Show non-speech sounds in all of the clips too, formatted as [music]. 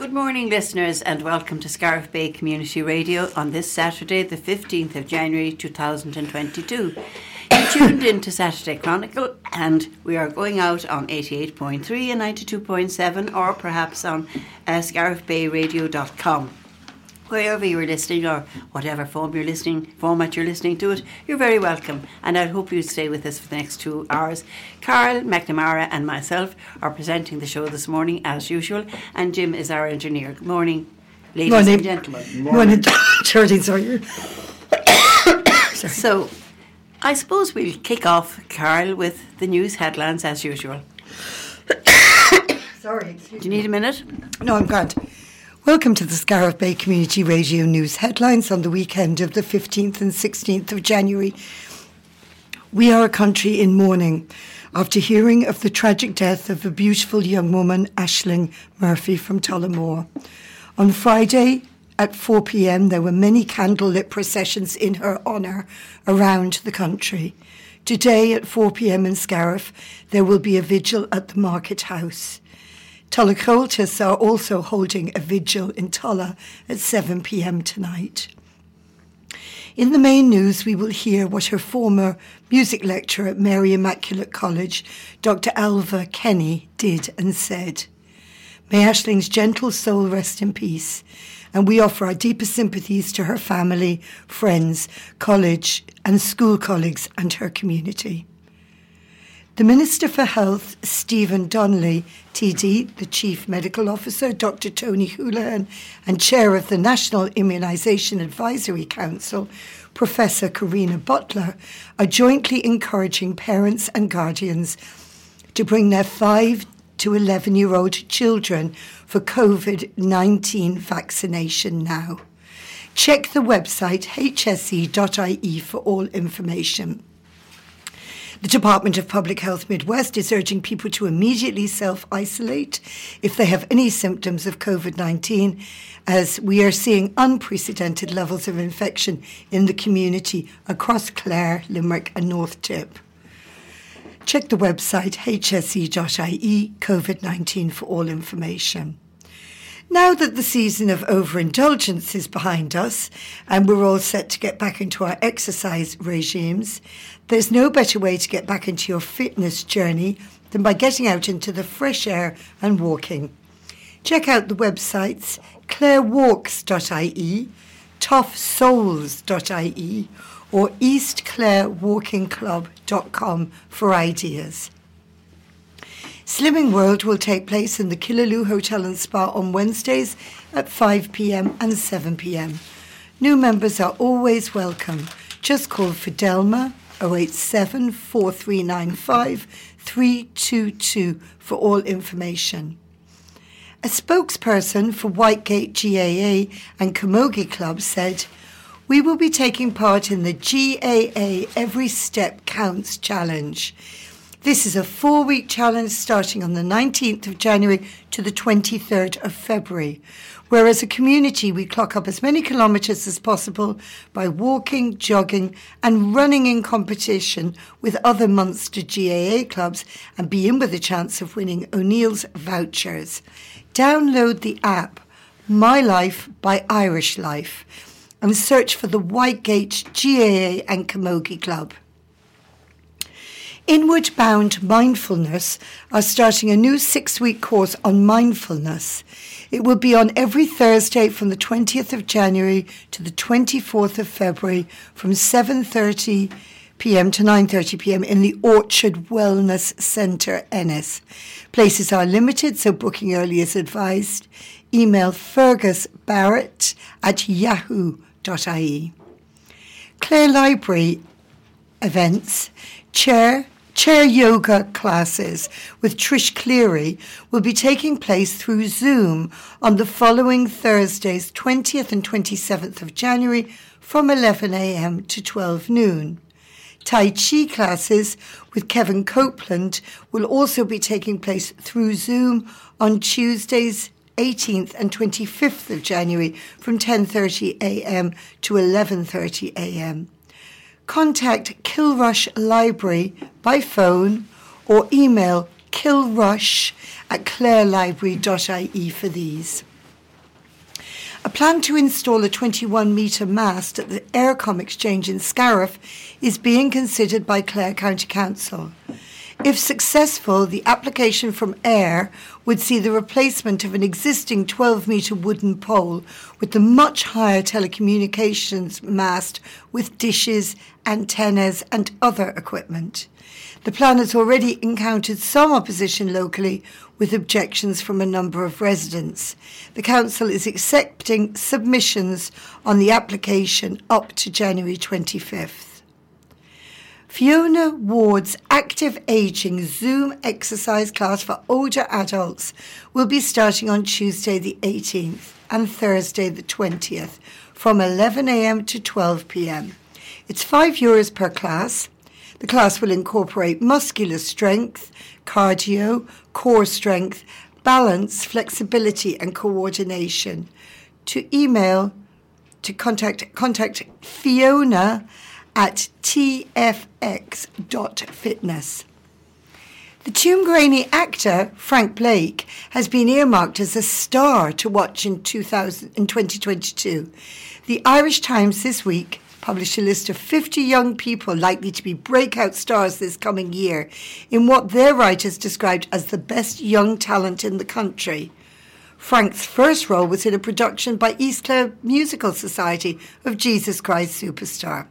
Good morning, listeners, and welcome to Scariff Bay Community Radio on this Saturday, the 15th of January 2022. You tuned in to Saturday Chronicle, and we are going out on 88.3 and 92.7, or perhaps on uh, scariffbayradio.com wherever you're listening or whatever form you're listening format you're listening to it, you're very welcome. And I hope you stay with us for the next two hours. Carol McNamara and myself are presenting the show this morning as usual, and Jim is our engineer. Good morning, ladies Morning. and gentlemen. Morning, Charlie, [coughs] [coughs] sorry. So, I suppose we'll kick off, Carol, with the news headlines as usual. [coughs] Sorry, Do you need a minute? No, I'm grand. Welcome to the Scariff Bay Community Radio News headlines on the weekend of the 15th and 16th of January. We are a country in mourning after hearing of the tragic death of a beautiful young woman, Ashling Murphy from Tullamore. On Friday at 4 pm, there were many candlelit processions in her honour around the country. Today at 4 pm in Scariff, there will be a vigil at the Market House. Tulla Comhaltas are also holding a vigil in Tulla at 7 pm tonight. In the main news, we will hear what her former music lecturer at Mary Immaculate College, Dr. Alva Kenny, did and said. May Ashling's gentle soul rest in peace, and we offer our deepest sympathies to her family, friends, college, and school colleagues, and her community. The Minister for Health, Stephen Donnelly, TD, the Chief Medical Officer, Dr. Tony Holohan, and Chair of the National Immunisation Advisory Council, Professor Karina Butler, are jointly encouraging parents and guardians to bring their 5 to 11 year old children for COVID 19 vaccination now. Check the website hse.ie for all information. The Department of Public Health Midwest is urging people to immediately self isolate if they have any symptoms of COVID 19, as we are seeing unprecedented levels of infection in the community across Clare, Limerick, and North Tip. Check the website hse.ie COVID 19 for all information. Now that the season of overindulgence is behind us and we're all set to get back into our exercise regimes, there's no better way to get back into your fitness journey than by getting out into the fresh air and walking. Check out the websites clarewalks.ie, toughsoles.ie, or eastclarewalkingclub.com for ideas. Slimming World will take place in the Killaloe Hotel and Spa on Wednesdays at 5 pm and 7 pm. New members are always welcome. Just call Fidelma 087 4395 322 for all information. A spokesperson for Whitegate GAA and Camogie Club said, We will be taking part in the GAA Every Step Counts Challenge. This is a four week challenge starting on the 19th of January to the 23rd of February, where as a community we clock up as many kilometres as possible by walking, jogging, and running in competition with other Munster GAA clubs and be in with a chance of winning O'Neill's vouchers. Download the app My Life by Irish Life and search for the Whitegate GAA and Camogie Club. Inward Bound Mindfulness are starting a new six week course on mindfulness. It will be on every Thursday from the 20th of January to the 24th of February from 7.30 p.m. to 9.30 p.m. in the Orchard Wellness Centre, Ennis. Places are limited, so booking early is advised. Email Fergus Barrett at yahoo.ie. Clare Library events, chair Chair yoga classes with Trish Cleary will be taking place through Zoom on the following Thursdays, 20th and 27th of January from 11am to 12 noon. Tai Chi classes with Kevin Copeland will also be taking place through Zoom on Tuesdays 18th and 25th of January from 10:30 a.m. to 11:30 a.m contact Kilrush Library by phone or email kilrush at clarelibrary.ie for these. A plan to install a 21 metre mast at the Eircom Exchange in Scariff is being considered by Clare County Council. If successful, the application from Eir would see the replacement of an existing 12 metre wooden pole with the much higher telecommunications mast with dishes, antennas, and other equipment. The plan has already encountered some opposition locally with objections from a number of residents. The council is accepting submissions on the application up to January 25th. Fiona Ward's active aging Zoom exercise class for older adults will be starting on Tuesday the 18th and Thursday the 20th from 11am to 12pm. It's 5 euros per class. The class will incorporate muscular strength, cardio, core strength, balance, flexibility and coordination. To email to contact contact Fiona at tfx.fitness. The Tuamgraney actor Frank Blake has been earmarked as a star to watch in, 2000, in 2022. The Irish Times this week published a list of 50 young people likely to be breakout stars this coming year in what their writers described as the best young talent in the country. Frank's first role was in a production by East Clare Musical Society of Jesus Christ Superstar.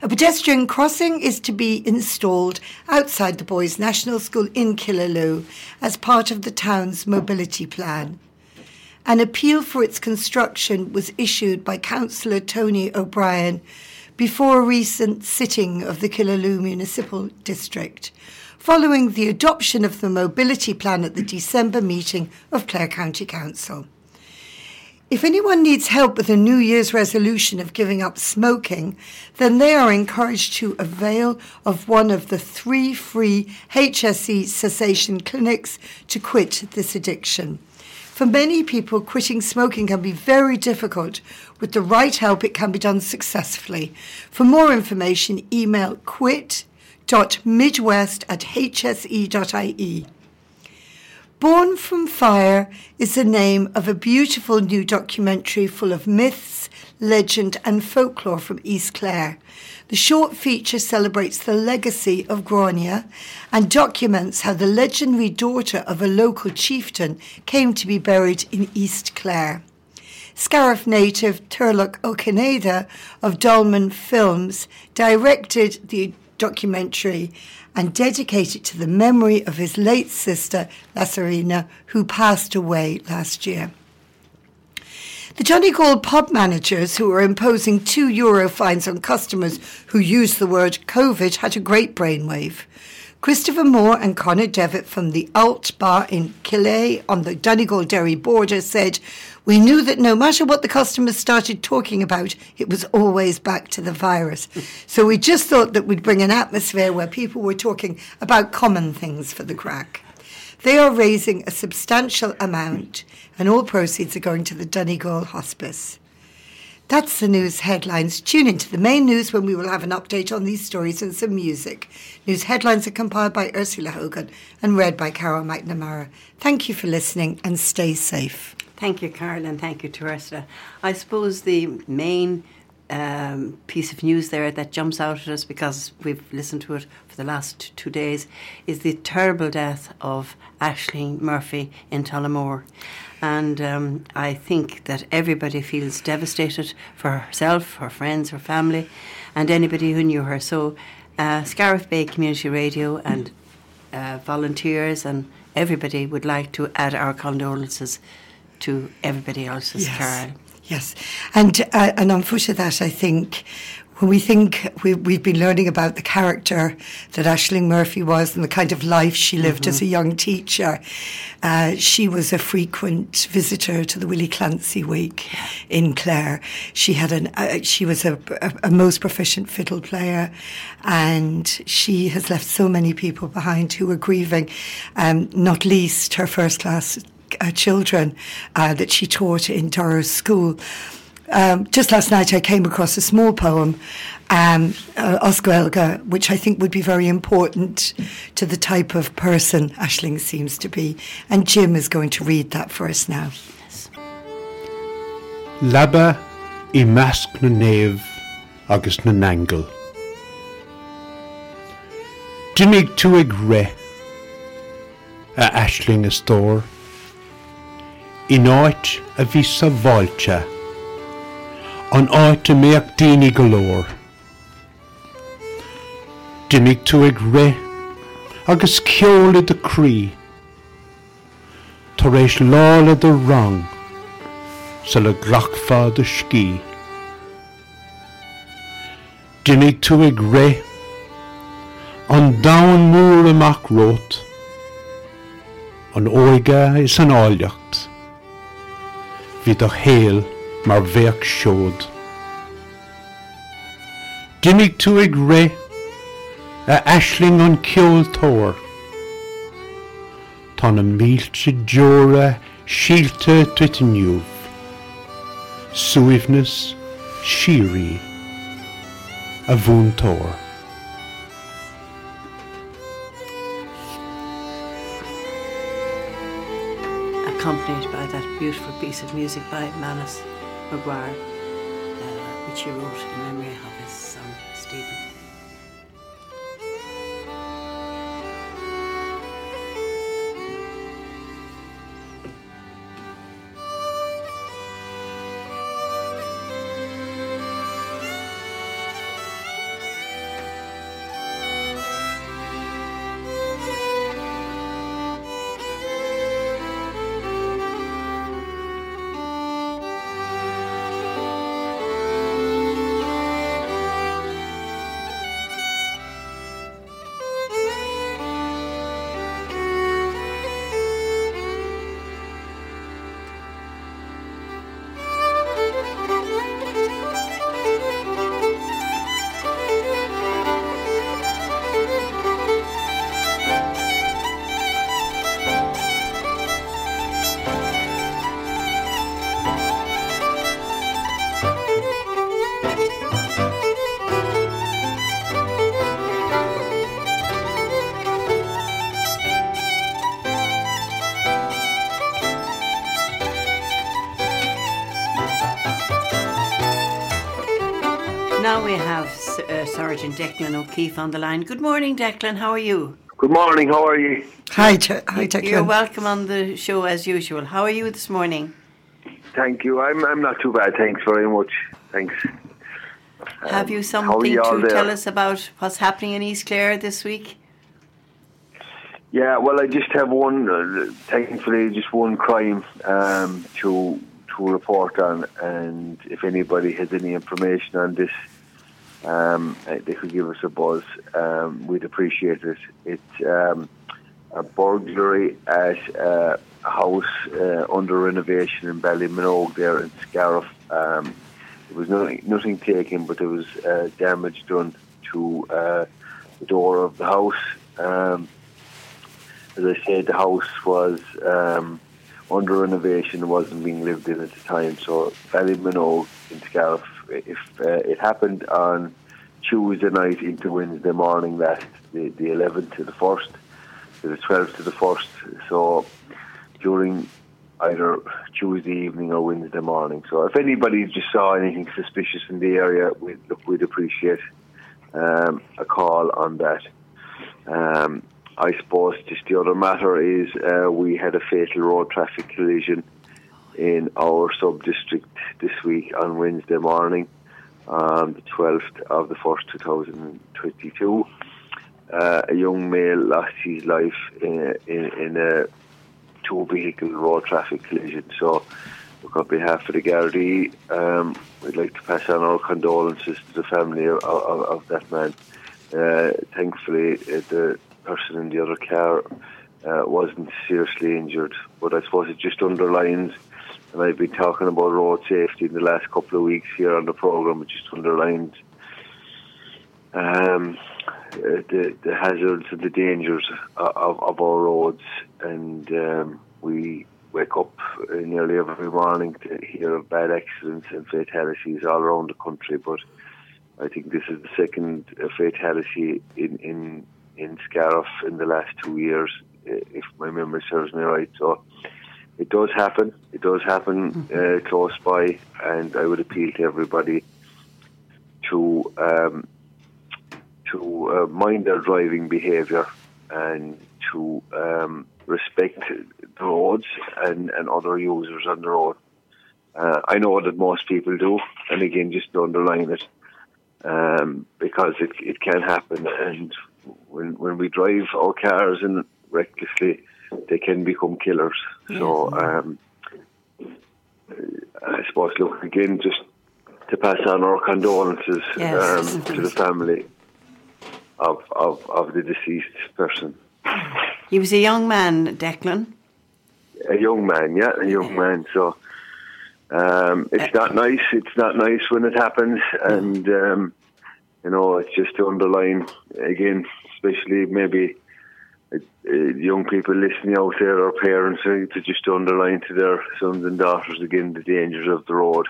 A pedestrian crossing is to be installed outside the Boys National School in Killaloe as part of the town's mobility plan. An appeal for its construction was issued by Councillor Tony O'Brien before a recent sitting of the Killaloe Municipal District, following the adoption of the mobility plan at the December meeting of Clare County Council. If anyone needs help with a New Year's resolution of giving up smoking, then they are encouraged to avail of one of the three free HSE cessation clinics to quit this addiction. For many people, quitting smoking can be very difficult. With the right help, it can be done successfully. For more information, email quit.midwest at hse.ie. Born from Fire is the name of a beautiful new documentary full of myths, legend, and folklore from East Clare. The short feature celebrates the legacy of Grania and documents how the legendary daughter of a local chieftain came to be buried in East Clare. Scariff native Turlough O'Canada of Dolman Films directed the documentary and dedicate it to the memory of his late sister, Lasarina, who passed away last year. The Donegal pub managers who were imposing two euro fines on customers who used the word COVID had a great brainwave. Christopher Moore and Connor Devitt from the Alt Bar in Killea on the Donegal Derry border said, We knew that no matter what the customers started talking about, it was always back to the virus. [laughs] so we just thought that we'd bring an atmosphere where people were talking about common things for the crack. They are raising a substantial amount, and all proceeds are going to the Donegal Hospice. That's the news headlines. Tune into the main news when we will have an update on these stories and some music. News headlines are compiled by Ursula Hogan and read by Carol McNamara. Thank you for listening and stay safe. Thank you, Carol, and thank you Teresa. I suppose the main um, piece of news there that jumps out at us because we've listened to it for the last two days is the terrible death of Ashley Murphy in Tullamore. And um, I think that everybody feels devastated for herself, her friends, her family, and anybody who knew her. So, uh, Scariff Bay Community Radio and uh, volunteers and everybody would like to add our condolences to everybody else's, Yes. Carol. Yes, and uh, and on foot of that, I think when we think we, we've been learning about the character that Ashling Murphy was and the kind of life she lived as a young teacher, uh, she was a frequent visitor to the Willie Clancy Week in Clare. She had an uh, she was a, a, a most proficient fiddle player, and she has left so many people behind who were grieving, um, not least her first class uh, children uh, that she taught in Dorr's school. Um, just last night, I came across a small poem, um, uh, as Gaeilge, which I think would be very important to the type of person Ashling seems to be. And Jim is going to read that for us now. Labba i measc na néamh agus na nangel. Dinnig tú ag ré a eisling a stór, I náit a bhí sa bháilte, an áit a méach daoine golóir. Dinnig tú ag ré agus ceola de crí, Tar éis lála rang sa le grachfá de cí. Dinnig tú ag ré an dahan múr amach rót, an óige is an áilecht, hí a héal mar bhéach seód. Dinnig tú ag ré a eisling an ceoltóir, Tá na mílte deora sílte tuitiniuh, suúimhnas sií a bhúntóir. Accompanied by that beautiful piece of music by Manus Maguire, uh, which he wrote in memory of his son Stephen. Now we have uh, Sergeant Declan O'Keefe on the line. Good morning, Declan. How are you? Good morning. How are you? Hi, Je- hi, You're welcome on the show as usual. How are you this morning? Thank you. I'm I'm not too bad. Thanks very much. Thanks. have you something you to there? tell us about what's happening in East Clare this week? Yeah. Well, I just have one. Uh, thankfully, just one crime um, to report on, and if anybody has any information on this, um, uh, they could give us a buzz. Um, we'd appreciate it. It's um, a burglary at uh, a house uh, under renovation in Ballyminogue there in Scariff. Um, there was nothing, nothing taken, but there was uh, damage done to uh, the door of the house. Um, as I said, the house was um, under renovation wasn't being lived in at the time. So Ballyminogue in Scariff, if uh, it happened on Tuesday night into Wednesday morning, last the, the 11th to the 1st, to the 12th to the 1st. So during either Tuesday evening or Wednesday morning. So if anybody just saw anything suspicious in the area, we'd, we'd appreciate um, a call on that. Um, I suppose just the other matter is uh, we had a fatal road traffic collision in our sub district this week on Wednesday morning, on the 12th of the 1st, 2022. Uh, a young male lost his life in, in, in a two vehicle road traffic collision. So, look, on behalf of the Gardaí, um, we'd like to pass on our condolences to the family of, of, of that man. Uh, thankfully, uh, the person in the other car uh, wasn't seriously injured, but I suppose it just underlines. And I've been talking about road safety in the last couple of weeks here on the program. It just underlines um, the, the hazards and the dangers of, of, our roads. And um, we wake up nearly every morning to hear of bad accidents and fatalities all around the country. But I think this is the second uh, fatality in, in, in Scariff in the last two years, uh, if my memory serves me right. So it does happen. It does happen uh, close by, and I would appeal to everybody to um, to uh, mind their driving behaviour and to um, respect the roads and, and other users on the road. Uh, I know that most people do, and again, just to underline it, um, because it, it can happen. And when when we drive our cars and recklessly, they can become killers. So um, I suppose, look again, just to pass on our condolences Yes. um, to the family of, of of the deceased person. He was a young man, Declan. A young man, yeah, a young man. So um, it's not nice. It's not nice when it happens, and um, you know, it's just to underline again, especially maybe uh, uh, young people listening out there, or parents, uh, to just underline to their sons and daughters again the dangers of the road.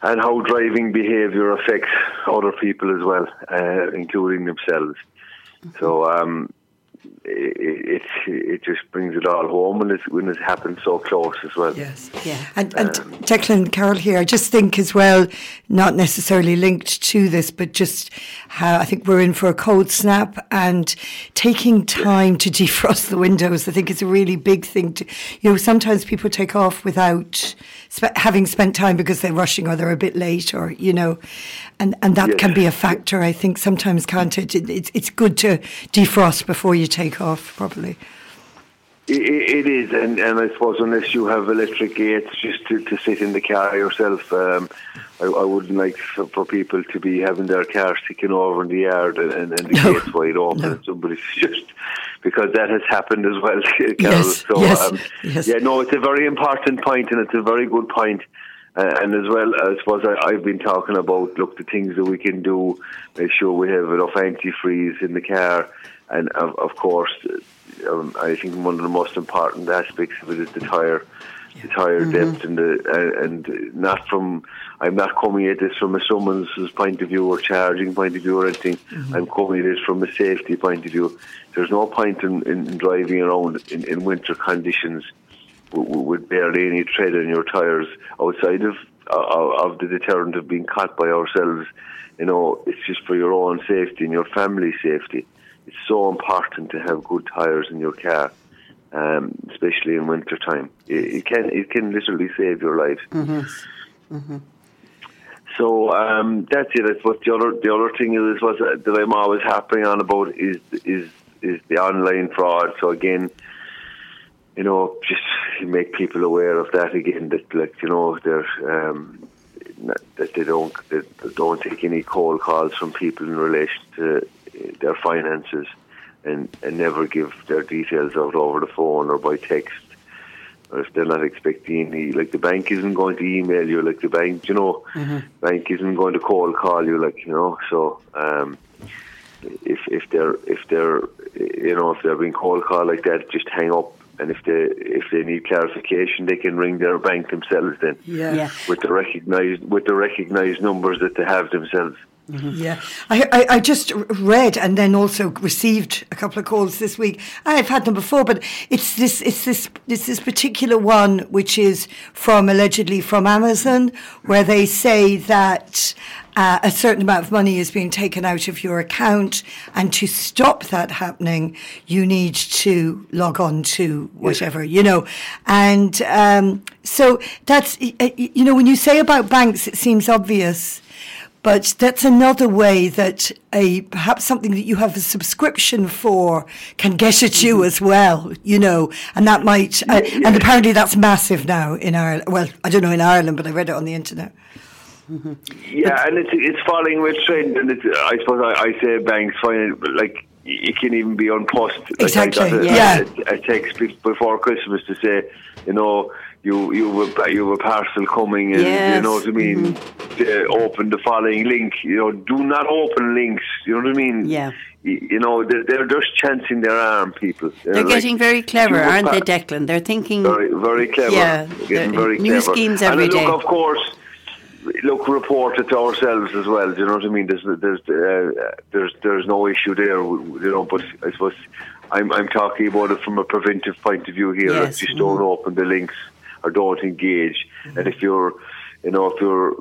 And how driving behaviour affects other people as well, uh, including themselves. So um, it, it it just brings it all home when it when it happens so close as well. Yes. Yeah. And, and um, Declan, Carol here, I just think as well, not necessarily linked to this, but just how I think we're in for a cold snap and taking time to [laughs] defrost the windows, I think is a really big thing to, you know, sometimes people take off without spe- having spent time because they're rushing or they're a bit late or, you know, and, and that Yes. can be a factor, I think, sometimes, can't it? it it's, it's good to defrost before you take off properly. It, it is, and, and I suppose unless you have electric gates, just to, to sit in the car yourself, um, I, I wouldn't like for, for people to be having their cars sticking over in the yard and, and, the No. gates wide open. No. Somebody's [laughs] just because that has happened as well, [laughs] Carol. Yes, so yes, um, yes. yeah, no, it's a very important point, and it's a very good point. Uh, and as well, I suppose I, I've been talking about look the things that we can do, make sure we have enough antifreeze in the car, and of, of course, uh, um, I think one of the most important aspects of it is the tire, the tire depth, and the uh, and not from. I'm not coming at this from a someone's point of view or charging point of view or anything. I'm coming at it from a safety point of view. There's no point in, in, in driving around in, in winter conditions with, with barely any tread on your tires outside of, of of the deterrent of being caught by ourselves. You know, it's just for your own safety and your family's safety. It's so important to have good tires in your car, um, especially in winter time. It, it can it can literally save your life. So um, that's it. I suppose the other the other thing is was uh, that I'm always harping on about is is is the online fraud. So again, you know, just make people aware of that again. That like you know, they're um, that they don't they don't take any cold calls from people in relation to their finances, and and never give their details out over the phone or by text. Or if they're not expecting any, like the bank isn't going to email you, like the bank, you know, bank isn't going to call call you, like you know. So um, if if they're if they're you know if they're being cold called like that, just hang up. And if they if they need clarification, they can ring their bank themselves then Yeah. Yeah. with the recognized with the recognized numbers that they have themselves. Yeah, I, I, I just read and then also received a couple of calls this week. I've had them before, but it's this, it's this, it's this particular one which is from allegedly from Amazon, where they say that uh, a certain amount of money is being taken out of your account, and to stop that happening, you need to log on to whatever you know, and um, so that's you know when you say about banks, it seems obvious. But that's another way that a perhaps something that you have a subscription for can get at you as well, you know, and that might, uh, and apparently that's massive now in Ireland. Well, I don't know in Ireland, but I read it on the internet. Yeah, and it's it's following with trend, and it's, I suppose I, I say banks find it like it can even be on post. Like Exactly, I got a, yeah. a, a text before Christmas to say, you know, you you have a, you have a parcel coming, and you know what I mean. To open the following link. You know, do not open links. You know what I mean? Yeah. You know, they're, they're just chancing their arm, people. They're like, getting very clever, you have a aren't they, Declan? They're thinking. very, very clever. Yeah, getting very new clever. schemes and every look, of course, look, report it to ourselves as well. Do you know what I mean? There's, there's, uh, there's, there's no issue there. You know, but I suppose I'm I'm talking about it from a preventive point of view here. Yes. Like just don't open the links or don't engage. And if you're, you know, if you're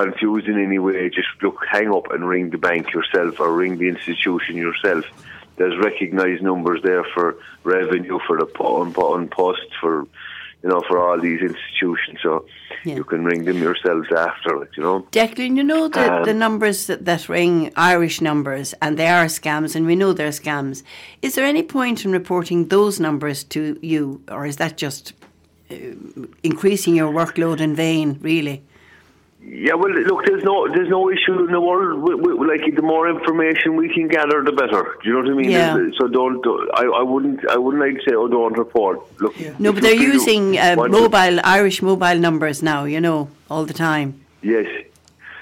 confused in any way, just look, hang up and ring the bank yourself or ring the institution yourself. There's recognised numbers there for revenue for the on, on post for, you know, for all these institutions. So Yeah. you can ring them yourselves after, like, you know. Declan, you know the, Um, the numbers that, that ring Irish numbers, and they are scams, and we know they're scams. Is there any point in reporting those numbers to you, or is that just increasing your workload in vain, really? Yeah, well, look, there's no there's no issue in the world. We, we, like the more information we can gather, the better. Do you know what I mean? Yeah. So don't. don't- I, I wouldn't. I wouldn't like to say, oh, don't report. Look. No, but they're you feel using uh, want to- mobile Irish mobile numbers now. You know, all the time. Yes.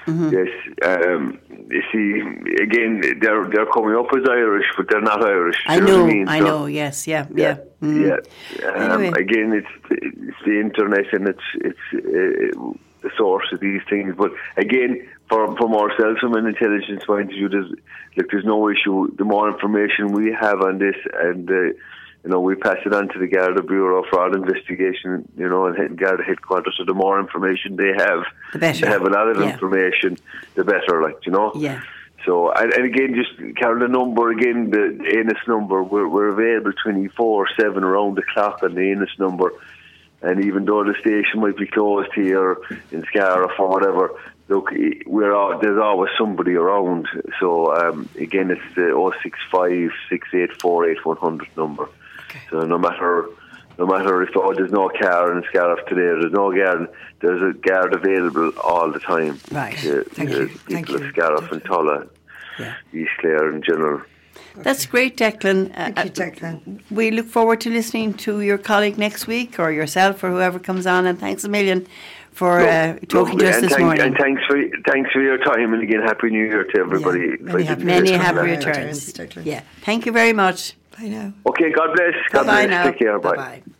Mm-hmm. Yes. Um, you see, again, they're they're coming up as Irish, but they're not Irish. I know, I mean? I So- know. Yes, yeah, yeah. mm. Yeah. Um, Anyway. Again, it's it's the internet and it's it's uh, the source of these things. But again, from from ourselves, from an intelligence point of view, there's like there's no issue. The more information we have on this, and uh, you know, we pass it on to the Garda Bureau for our investigation. You know, and Garda headquarters. So the more information they have, The better. They have a lot of Yeah. information, the better. Like you know. Yeah. So, and, and again, just Carol, the number again, the Ennis number, we're, we're available 24 7 around the clock on the Ennis number. And even though the station might be closed here in Scariff or whatever, look, we're all, there's always somebody around. So, um, again, it's the 065 684 8100 number. So, no matter. No matter if oh, there's no car in Scariff today, there's no guard, there's a guard available all the time. Right. To, Thank to you. people Thank of you. Scariff and Tulla, Yeah. East Clare in general. That's great, Declan. Uh, Thank you, uh, Declan. We look forward to listening to your colleague next week, or yourself, or whoever comes on. And thanks a million for uh, talking to us and this thank- morning. And thanks for thanks for your time, and again, happy New Year to everybody. Yeah, many happy Many returns. happy returns. Returns, Declan. Yeah. Thank you very much. Bye now. Okay, God bless. God Bye bless. now. Take care. Bye. Bye-bye.